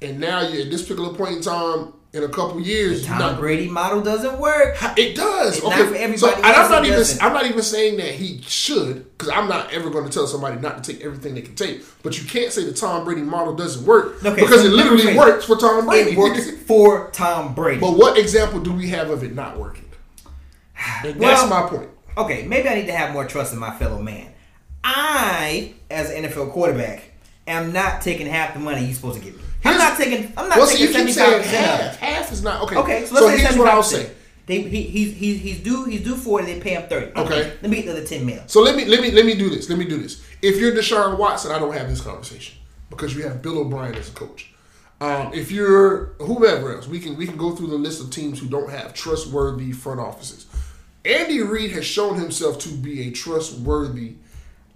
And now you're at this particular point in time in a couple years, The Tom not- Brady model doesn't work. It does. It's okay. not for everybody so, and I'm not even. doesn't. I'm not even saying that he should, because I'm not ever going to tell somebody not to take everything they can take. But you can't say the Tom Brady model doesn't work Okay, because so it literally works for Tom Brady. It works for Tom Brady. but what example do we have of it not working? And Well- that's my point. okay, maybe I need to have more trust in my fellow man. I, as an NFL quarterback, am not taking half the money you're supposed to give me. I'm not taking. I'm not Well, taking seventy five percent of half. it. Half is not okay. Okay, so so, let's say here's what I'll say. They he, he's he's he's due he's due forty. They pay him thirty. Okay. let me get the other ten mil. So let me let me let me do this. Let me do this. If you're Deshaun Watson, I don't have this conversation because you have Bill O'Brien as a coach. Um, if you're whoever else, we can we can go through the list of teams who don't have trustworthy front offices. Andy Reid has shown himself to be a trustworthy.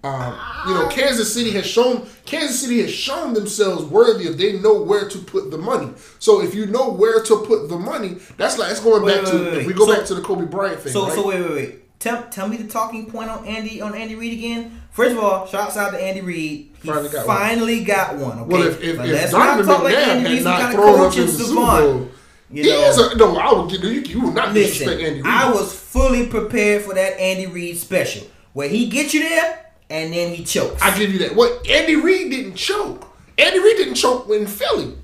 Um, you know, Kansas City has shown Kansas City has shown themselves worthy if they know where to put the money. So if you know where to put the money, that's like it's going Wait, back wait, to wait, if we go So- back to the Kobe Bryant thing. So right? so wait wait wait. Tell tell me the talking point on Andy on Andy Reid again. First of all, shouts out to Andy Reid. He Finally got one. finally got one. Okay? Well, if if, But if Donovan not talk like Andy had not kind of thrown up in the Super. Bowl, You he is a no. I would get you. You will not Listen, disrespect Andy Reid. I was fully prepared for that Andy Reid special, where he gets you there and then he chokes. I give you that. What Andy Reid didn't choke. Andy Reid didn't choke in Philly.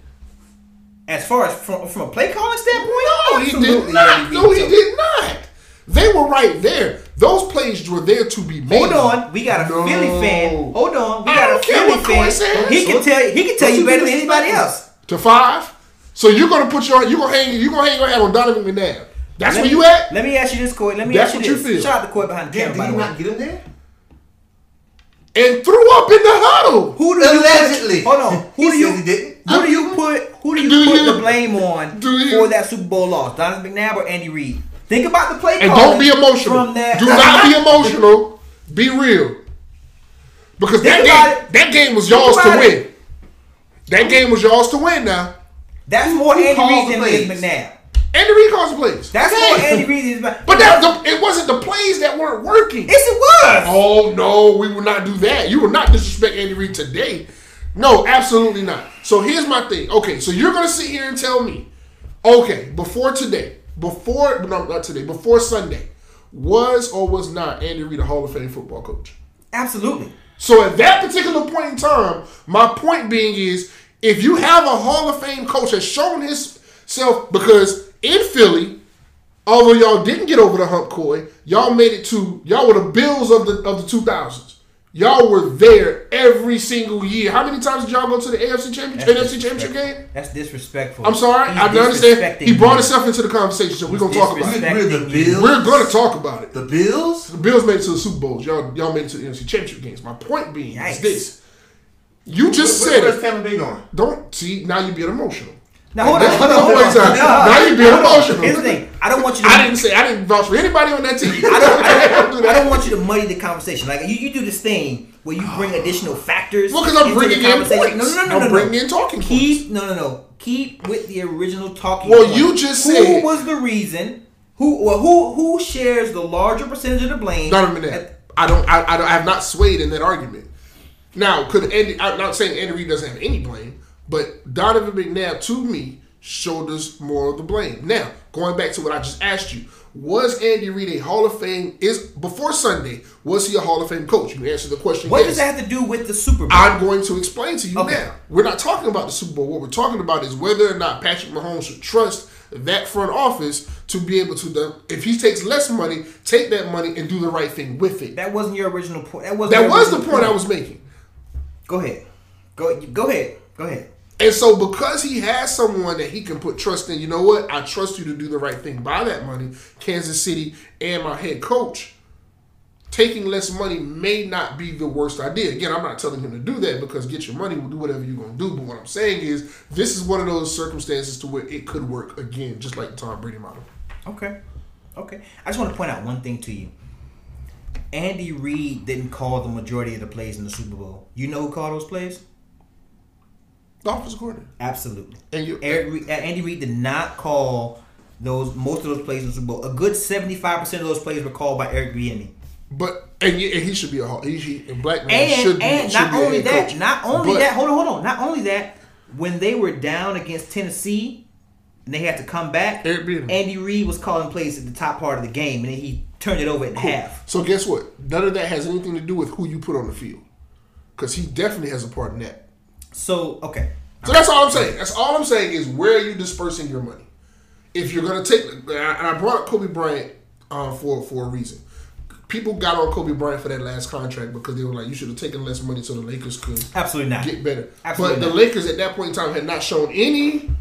as far as from, from a play calling standpoint, No, he did not. Andy No, he choked. did not. They were right there. Those plays were there to be made. Hold on, we got a No. Philly fan. Hold on, we I got don't a care Philly what Coy says. fan. He can tell you. He can tell you better than anybody else. To five. So you're gonna put your you gonna hang you gonna hang your hat on Donovan McNabb. That's Let where me- you at. Let me ask you this, Corey. Let me That's ask you what you this. feel. Shout out to Corey behind the Did, camera, by did the way. not get him there? And threw up in the huddle. Who do you Allegedly. Put, hold on. Who He do you says he didn't. Who do you put? Who do you Do put you- the blame on for that Super Bowl loss? Donovan McNabb or Andy Reid? Think about the play call. And don't be emotional. From that, Do not be emotional. Be real. Because that Think about game, it. that game was Think yours to win. it. That game was yours to win. Now, That's more Who Andy calls Reid than it is? McNabb. Andy Reid calls the plays. That's Okay. more Andy Reid than But that the, it wasn't the plays that weren't working. Yes, it was. Oh no, we will not do that. You will not disrespect Andy Reid today. No, absolutely not. So here's my thing. Okay, so you're gonna sit here and tell me, okay, before today, before no, not today, before Sunday, was or was not Andy Reid a Hall of Fame football coach? Absolutely. So at that particular point in time, my point being is if you have a Hall of Fame coach that's shown himself because in Philly, although y'all didn't get over the hump, Coy, y'all made it to y'all were the Bills of the of the two thousands. Y'all were there every single year. How many times did y'all go to the AFC championship, NFC championship game? That's disrespectful. I'm sorry, He's I understand. He brought himself into the conversation, so we're gonna talk about it. We're the. Bills. We're gonna talk about it. The Bills? The Bills made it to the Super Bowls. Y'all y'all made it to the NFC championship games. My point being Yikes. is this. You just Where- said Where's it. Tampa Bay going? Don't see now you being emotional. Now hold on. Now- Hold on. Hold on. now- now you being emotional. Here's the thing. I don't want you to. I didn't say I didn't vouch for anybody on that team. I don't, I, don't, do I don't want you to muddy the conversation. Like you, you do this thing where you bring additional factors. Well, because I'm bringing in points. No, no, no, no, I'm no, no. bringing in talking Keep no, no, no. Keep with the original talking. Well, point. you just who said- who was the reason. Who well, who who shares the larger percentage of the blame? Not Donovan McNabb. I don't. I, I, don't, I have not swayed in that argument. Now, could Andy? I'm not saying Andy Reid doesn't have any blame, but Donovan McNabb to me shoulders more of the blame. Now, going back to what I just asked you, was Andy Reid a Hall of Fame? Is before Sunday was he a Hall of Fame coach? You answered the question. What yes. does that have to do with the Super Bowl? I'm going to explain to you Okay. now. We're not talking about the Super Bowl. What we're talking about is whether or not Patrick Mahomes should trust that front office to be able to, do- if he takes less money, take that money and do the right thing with it. that wasn't your original point. That was That was the point I was making. Go ahead. Go go ahead. Go ahead. And so, because he has someone that he can put trust in, you know what? I trust you to do the right thing by that money. Kansas City and my head coach taking less money may not be the worst idea. Again, I'm not telling him to do that because get your money, we'll do whatever you're going to do. But what I'm saying is, this is one of those circumstances to where it could work again, just like the Tom Brady model. Okay. Okay. I just want to point out one thing to you. Andy Reid didn't call the majority of the plays in the Super Bowl. You know who called those plays? The offensive coordinator. Absolutely. And you, Eric Andy Reid did not call those most of those plays in the Super Bowl. A good seventy five percent of those plays were called by Eric Bieniemy. but and, and he should be a He, he, a black man And should be. and should not be a only that, coach. not only But- that. Hold on, hold on. Not only that. When they were down against Tennessee, and they had to come back. Andy Reid was calling plays at the top part of the game, and then he turned it over at half. So guess what? None of that has anything to do with who you put on the field, because he definitely has a part in that. So okay, So that's all I'm saying. That's all I'm saying is where are you dispersing your money? If you're gonna take, and I brought up Kobe Bryant uh, for for a reason. People got on Kobe Bryant for that last contract because they were like, you should have taken less money so the Lakers could absolutely not. get better. Absolutely but the not. Lakers at that point in time had not shown any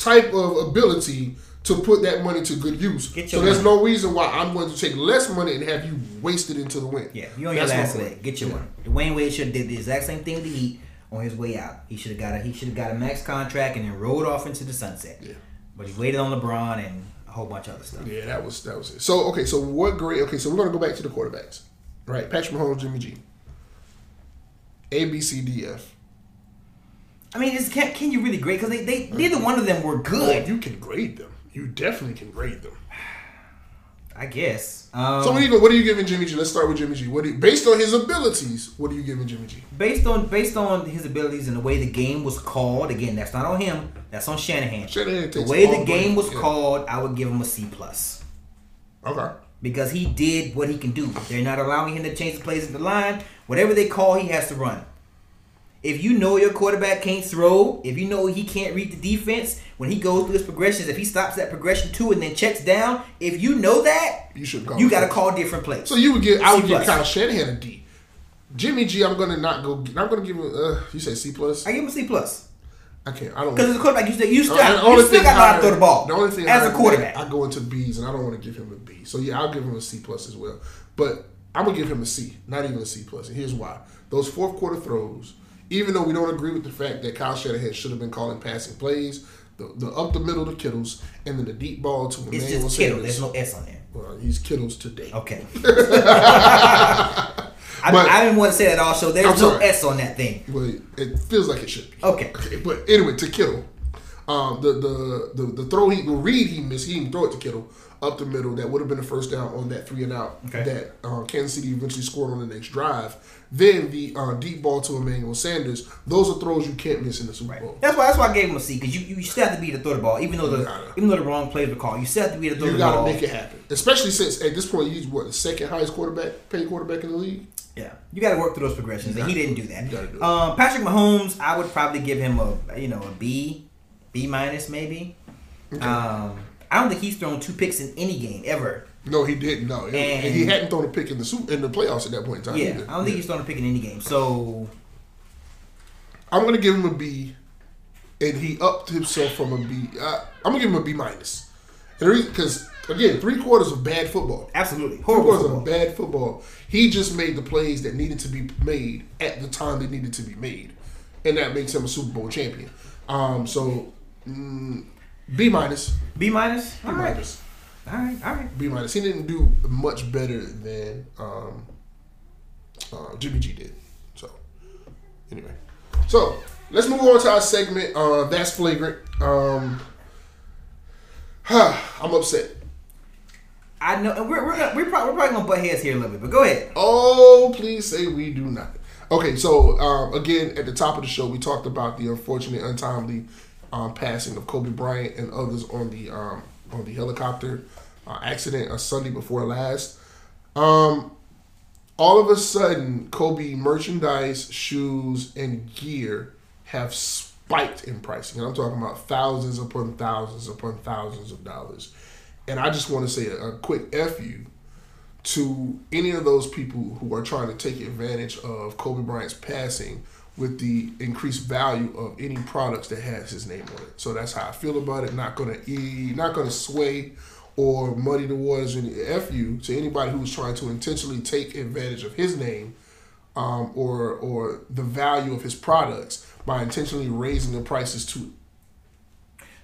type of ability to put that money to good use. Get So there's money. no reason why I'm going to take less money and have you wasted into the wind. Yeah, you on your That's last leg. Get your Yeah. one. Dwyane Wade should have did the exact same thing with the Heat on his way out. He should have got a he should have got a max contract and then rode off into the sunset. Yeah. But he waited on LeBron and a whole bunch of other stuff. Yeah, that was that was it. So okay, so what grade? Okay, so we're gonna go back to the quarterbacks, right? Patrick Mahomes, Jimmy G. A B C D F. I mean, it's, can, can you really grade? Because they, they neither mm-hmm. one of them were Oh, good. you can grade them. You definitely can grade them. I guess. Um, So what are you what are you giving Jimmy G? Let's start with Jimmy G. What you, based on his abilities? What are you giving Jimmy G? based on based on his abilities and the way the game was called, again, that's not on him. That's on Shanahan. Shanahan the way the game was yeah. called, I would give him a C plus. Okay. because he did what he can do. They're not allowing him to change the plays in the line. Whatever they call, he has to run. If you know your quarterback can't throw, if you know he can't read the defense, when he goes through his progressions, if he stops that progression two and then checks down, if you know that, You should call you got to call different plays. So you would give I would give. Kyle Shanahan a D. Jimmy G, I'm gonna not go. I'm gonna give him. Uh, you say C plus? I give him a C plus I can't. I don't. because as a quarterback, you still you still, the you still got to know how to throw the ball. The only thing as higher a quarterback, I go into B's, and I don't want to give him a B. So yeah, I'll give him a C plus as well. But I'm gonna give him a C, not even a C plus. And here's why: those fourth quarter throws. Even though we don't agree with the fact that Kyle Shanahan should have been calling passing plays, the, the up the middle to Kittles, and then the deep ball to it's Emmanuel just Kittle. There's no S on there. well, he's Kittles today. Okay. I, But- I didn't want to say that also. I'm There's no sorry. S on that thing. But it feels like it should be. Okay. Okay, but anyway, to Kittle, um, the, the the the throw he the read he missed, he didn't throw it to Kittle up the middle. That would have been the first down on that three and out Okay. that uh, Kansas City eventually scored on the next drive. Then the uh, deep ball to Emmanuel Sanders. Those are throws you can't miss in the Super Bowl. That's why. That's why I gave him a C because you, you still have to be to throw the ball, even though the gotta. even though the wrong plays were called. You still have to be to throw You the got to ball. make it happen, especially since at this point he's what the second highest quarterback paid quarterback in the league. Yeah, you got to work through those progressions, and he didn't do that. Do. Um, Patrick Mahomes, I would probably give him a you know a B, B minus maybe. Um, I don't think he's thrown two picks in any game ever. No, he didn't. No, and, And- he hadn't thrown a pick in the in the playoffs at that point in time. Yeah, either. I don't think he's thrown a pick in any game. So I'm gonna give him a B, and he upped himself from a B. Uh, I'm gonna give him a B minus, and because again, three quarters of bad football. absolutely Three quarters football. of bad football. He just made the plays that needed to be made at the time they needed to be made, and that makes him a Super Bowl champion. Um, so mm, B minus, B minus. B All right, minus, all right, all right. B minus. He didn't do much better than um, uh, Jimmy G did. So anyway, so let's move on to our segment. Uh, That's flagrant. Um, I'm upset. I know, and we're we're gonna, we're, probably, we're probably gonna butt heads here a little bit, but go ahead. Oh, please say we do not. Okay, so um, again, at the top of the show, we talked about the unfortunate, untimely um, passing of Kobe Bryant and others on the um, on the helicopter uh, accident a Sunday before last. Um, all of a sudden, Kobe merchandise, shoes, and gear have spiked in pricing. And I'm talking about thousands upon thousands upon thousands of dollars. And I just want to say a, a quick F you to any of those people who are trying to take advantage of Kobe Bryant's passing with the increased value of any products that has his name on it. So that's how I feel about it. Not gonna e, not gonna sway or muddy the waters. And f you to anybody who's trying to intentionally take advantage of his name um, or or the value of his products by intentionally raising the prices to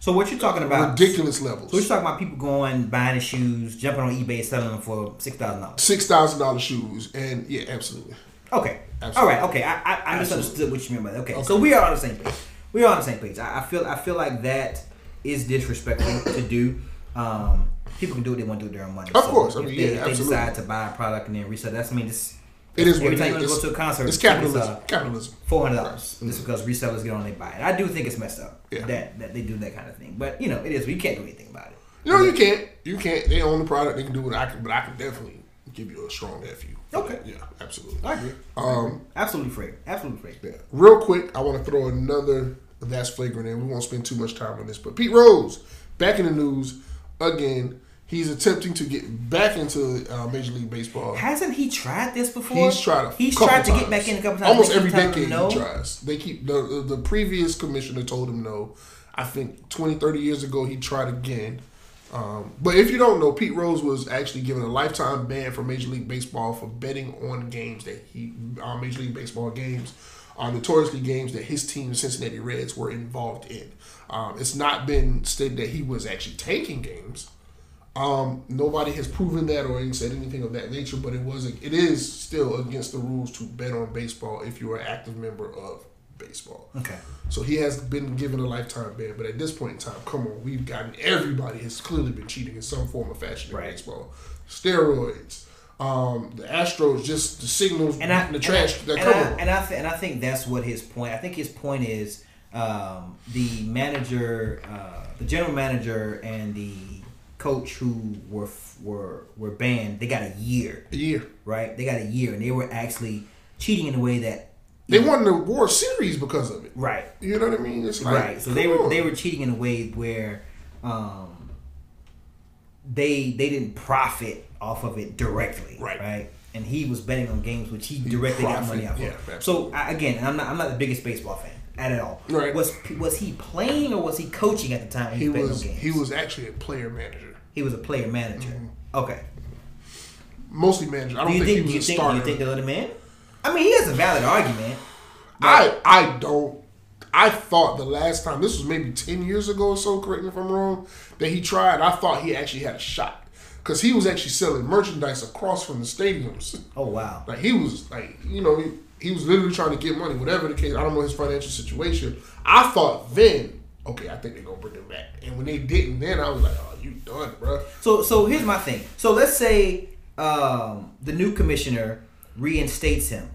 So what you're talking about? ridiculous levels. So we're talking about people going buying the shoes, jumping on eBay, selling them for six thousand dollars. Six thousand dollar shoes, and yeah, absolutely. Okay. Absolutely. All right. Okay. I, I, I misunderstood what you meant by that. Okay. So we are on the same page. We are on the same page. I, I feel I feel like that is disrespectful to do. Um, people can do what they want to do with their own money. Of course. I mean, they, yeah, they decide to buy a product and then resell, that's I mean, this It is what Every time you is. go to a concert, It's tickets capitalism. are Capitalism. four hundred dollars just because resellers get on and buy it. I do think it's messed up Yeah. that that they do that kind of thing. But you know, it is. We can't do anything about it. No, you can't. You can't. They own the product. They can do what I can, but I can definitely give you a strong fu. Okay. Yeah, absolutely. I agree. Um, Absolutely free. Absolutely free. yeah. Real quick, I want to throw another that's flagrant in. We won't spend too much time on this, but Pete Rose back in the news again. He's attempting to get back into uh, Major League Baseball. Hasn't he tried this before? He's tried a He's tried to times. get back in a couple times. Almost every decade no. he tries. They keep the, the the previous commissioner told him no. I think 20, 30 years ago he tried again. Um, but if you don't know, Pete Rose was actually given a lifetime ban from Major League Baseball for betting on games that he uh, Major League Baseball games, uh, notoriously games that his team, the Cincinnati Reds, were involved in. Um, it's not been stated that he was actually taking games. Um, nobody has proven that or said anything of that nature, but it was it is still against the rules to bet on baseball if you're an active member of baseball. Okay. So he has been given a lifetime ban, but at this point in time, come on, we've gotten everybody has clearly been cheating in some form or fashion in Right. baseball. Steroids, um, the Astros, just the signals, And I the trash. and I, that and come I, on. and I, th- and I think that's what his point. I think his point is um, the manager, uh, the general manager, and the coach who were were were banned. They got a year, a year. right? They got a year, and they were actually cheating in a way that They won the World Series because of it. right, You know what I mean? It's like, right. So they were on. they were cheating in a way where um, they they didn't profit off of it directly, Right. Right. And he was betting on games which he directly got profit, money off yeah, of. So I, again, I'm not I'm not the biggest baseball fan at all. Right. Was was he playing or was he coaching at the time? when he was on games? he was actually a player manager, he was a player manager. Okay. mostly manager. I Do don't you think, think, he you was think a starter. you think they let him in? I mean, he has a valid argument. I I don't. I thought the last time this was maybe ten years ago or so. Correct me if I'm wrong. That he tried. I thought he actually had a shot because he was actually selling merchandise across from the stadiums. Oh wow. Like he was like you know he, he was literally trying to get money. Whatever the case, I don't know his financial situation. I thought then, okay, I think they're gonna bring him back. And when they didn't, then I was like, oh, you done, bro. So so here's my thing. So let's say um, the new commissioner reinstates him.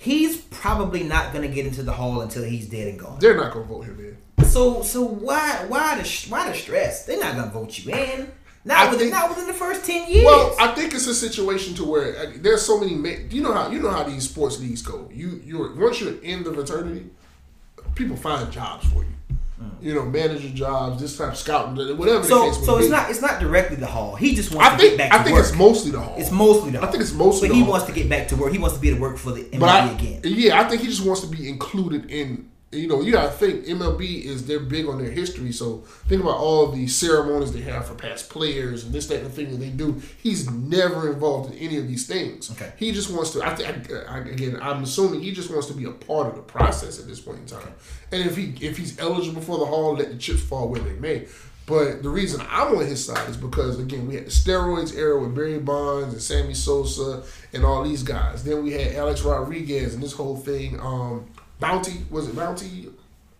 He's probably not going to get into the hall until he's dead and gone. They're not gonna vote him in. So so why why the why the stress? They're not going to vote you in. Not within think- not within the first ten years. Well, I think it's a situation to where uh, there's so many. You know how you know how these sports leagues go. You you're once you're in the fraternity, people find jobs for you. You know, manager jobs, this type of scouting, whatever. Mm. so so it's be. not it's not directly the hall. He just wants I to think get back to I think work. it's mostly the hall. It's mostly the Hall. I think it's mostly But he hall. wants to get back to work. He wants to be to work for the NBA I, again. yeah, I think he just wants to be included in. You know, you gotta think MLB is they're big on their history. So think about all the ceremonies they have for past players and this that and thing that they do. He's never involved in any of these things. Okay. He just wants to. I, think I, I again, I'm assuming he just wants to be a part of the process at this point in time. And if he if he's eligible for the hall, let the chips fall where they may. But the reason I'm on his side is because again we had the steroids era with Barry Bonds and Sammy Sosa and all these guys. Then we had Alex Rodriguez and this whole thing. Um, Bounty was it Bounty?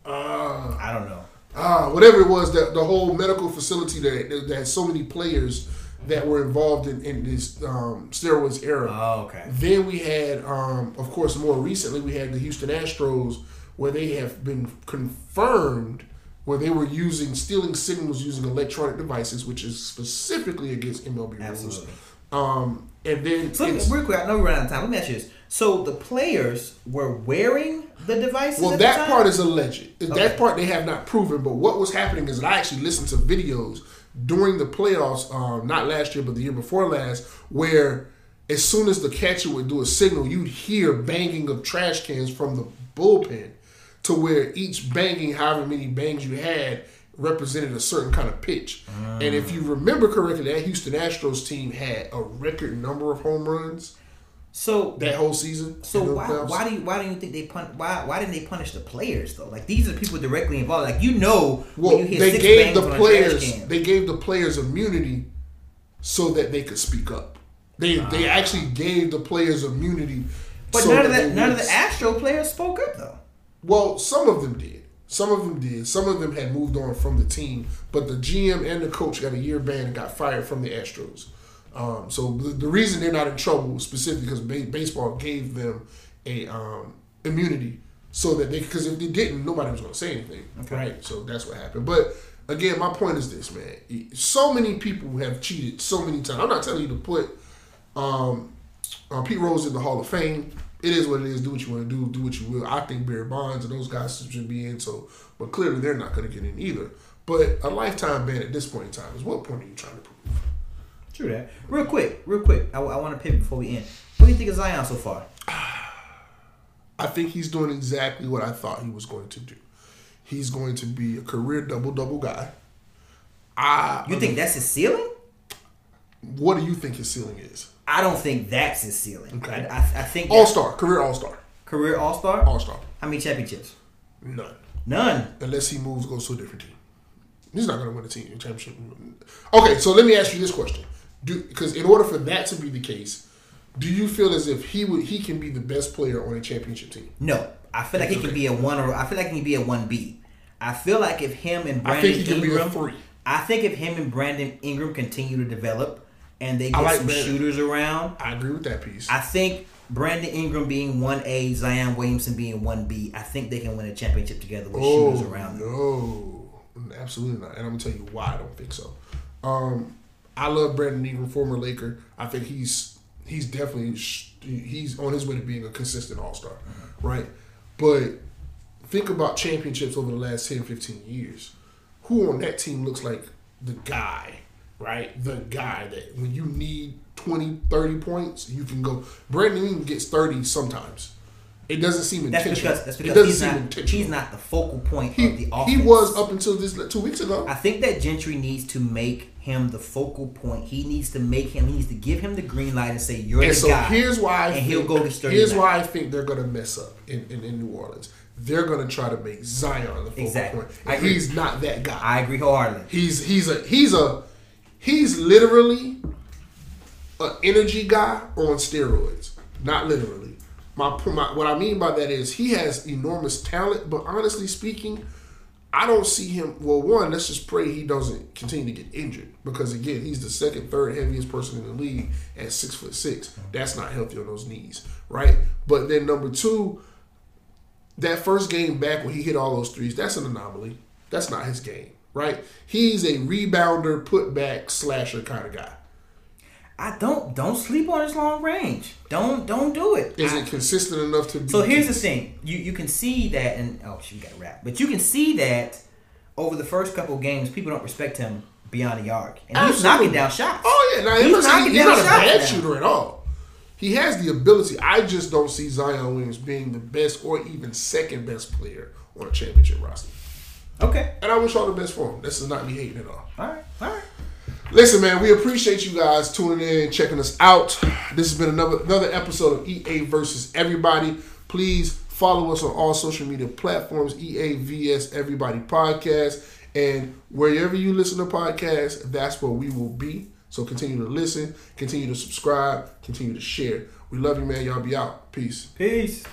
Uh, I don't know. ah, whatever it was, that the whole medical facility that, that, had so many players that were involved in, in this um, steroids era. Oh, okay. Then we had, um, of course, more recently, we had the Houston Astros, where they have been confirmed where they were using stealing signals using electronic devices, which is specifically against MLB rules. Absolutely. Um, and then So real quick, I know we're running out of time. Let me ask you this: So the players were wearing the devices. Well, that part is alleged. Okay. That part they have not proven. But what was happening is that I actually listened to videos during the playoffs, um, not last year, but the year before last, where as soon as the catcher would do a signal, you'd hear banging of trash cans from the bullpen to where each banging, however many bangs you had, represented a certain kind of pitch. And if you remember correctly, that Houston Astros team had a record number of home runs So that whole season. So why playoffs. why do you why do you think they pun why why didn't they punish the players though? Like these are people directly involved. Like you know Well, when you hear they six gave the on a trash players they gave the players immunity so that they could speak up. They ah. they actually gave the players immunity. But so none of the none of the Astro players spoke up though. Well, some of them did. Some of them did. Some of them had moved on from the team, but the GM and the coach got a year ban and got fired from the Astros. Um, so the, the reason they're not in trouble specifically because ba- baseball gave them a um, immunity so that they because if they didn't, nobody was going to say anything, right? So that's what happened. But again, my point is this, man. So many people have cheated so many times. I'm not telling you to put um, uh, Pete Rose in the Hall of Fame. It is what it is. Do what you want to do. Do what you will. I think Barry Bonds and those guys should be in. So, but clearly they're not going to get in either. But a lifetime ban at this point in time is what point are you trying to prove? True that. Real quick, real quick. I, want to pivot before we end. What do you think of Zion so far? I think he's doing exactly what I thought he was going to do. He's going to be a career double double guy. I You think that's his ceiling? what do you think his ceiling is? I don't think that's his ceiling. Okay. I, I, I think all star career all star, career all star. all star. How many championships? None. None. Unless he moves, goes to a different team. He's not going to win a team championship. Okay, so let me ask you this question: Do because in order for that to be the case, do you feel as if he would he can be the best player on a championship team? No. I feel like he can be a one or I feel like he can be a one B. I feel like if him and I Brandon think he can be a Ingram, three. I think if him and Brandon Ingram continue to develop and they get like some Brandon. shooters around, I agree with that piece. I think Brandon Ingram being one A, Zion Williamson being one B, I think they can win a championship together with Oh shooters around them. no, absolutely not. And I'm gonna tell you why I don't think so. Um, I love Brandon Ingram, former Laker. I think he's he's definitely he's on his way to being a consistent All Star, right? But think about championships over the last 10, 15 years. Who on that team looks like the guy, right? The guy that when you need 20, 30 points, you can go. Brandon Ingram gets 30 sometimes. It doesn't seem That's intentional. because that's it doesn't seem not intentional. he's not the focal point He, of the offense. he was up until this two weeks ago. I think that Gentry needs to make him the focal point. He needs to make him. He needs to give him the green light and say, "You're And the so guy." here's why I and think, he'll go to thirty. Here's why I think they're gonna mess up in, in, in New Orleans. They're gonna try to make Zion the focal Exactly. point. I And agree. he's not that guy. I agree wholeheartedly. He's he's a he's a he's literally an energy guy on steroids. Not literally. My, my what I mean by that is he has enormous talent, but honestly speaking, I don't see him. Well, one, let's just pray he doesn't continue to get injured because again, he's the second, third heaviest person in the league at six foot six. That's not healthy on those knees, right? But then number two, that first game back when he hit all those threes, that's an anomaly. That's not his game, right? He's a rebounder, putback, slasher kind of guy. I don't don't sleep on his long range. Don't don't do it. Is I- it consistent enough to be? so here's the thing. You you can see that, and oh, she got a rap. But you can see that over the first couple of games, people don't respect him beyond the arc, and he's knocking down shots. Oh yeah, now He's he's, he's, knocking he's down not a shots bad shooter at all. He has the ability. I just don't see Zion Williams being the best or even second best player on a championship roster. Okay. And I wish all the best for him. This is not me hating at all. All right. All right. Listen, man, we appreciate you guys tuning in and checking us out. This has been another another episode of EA versus Everybody. Please follow us on all social media platforms, EA VS Everybody Podcast. And wherever you listen to podcasts, that's where we will be. So continue to listen, continue to subscribe, continue to share. We love you, man. Y'all be out. Peace. Peace.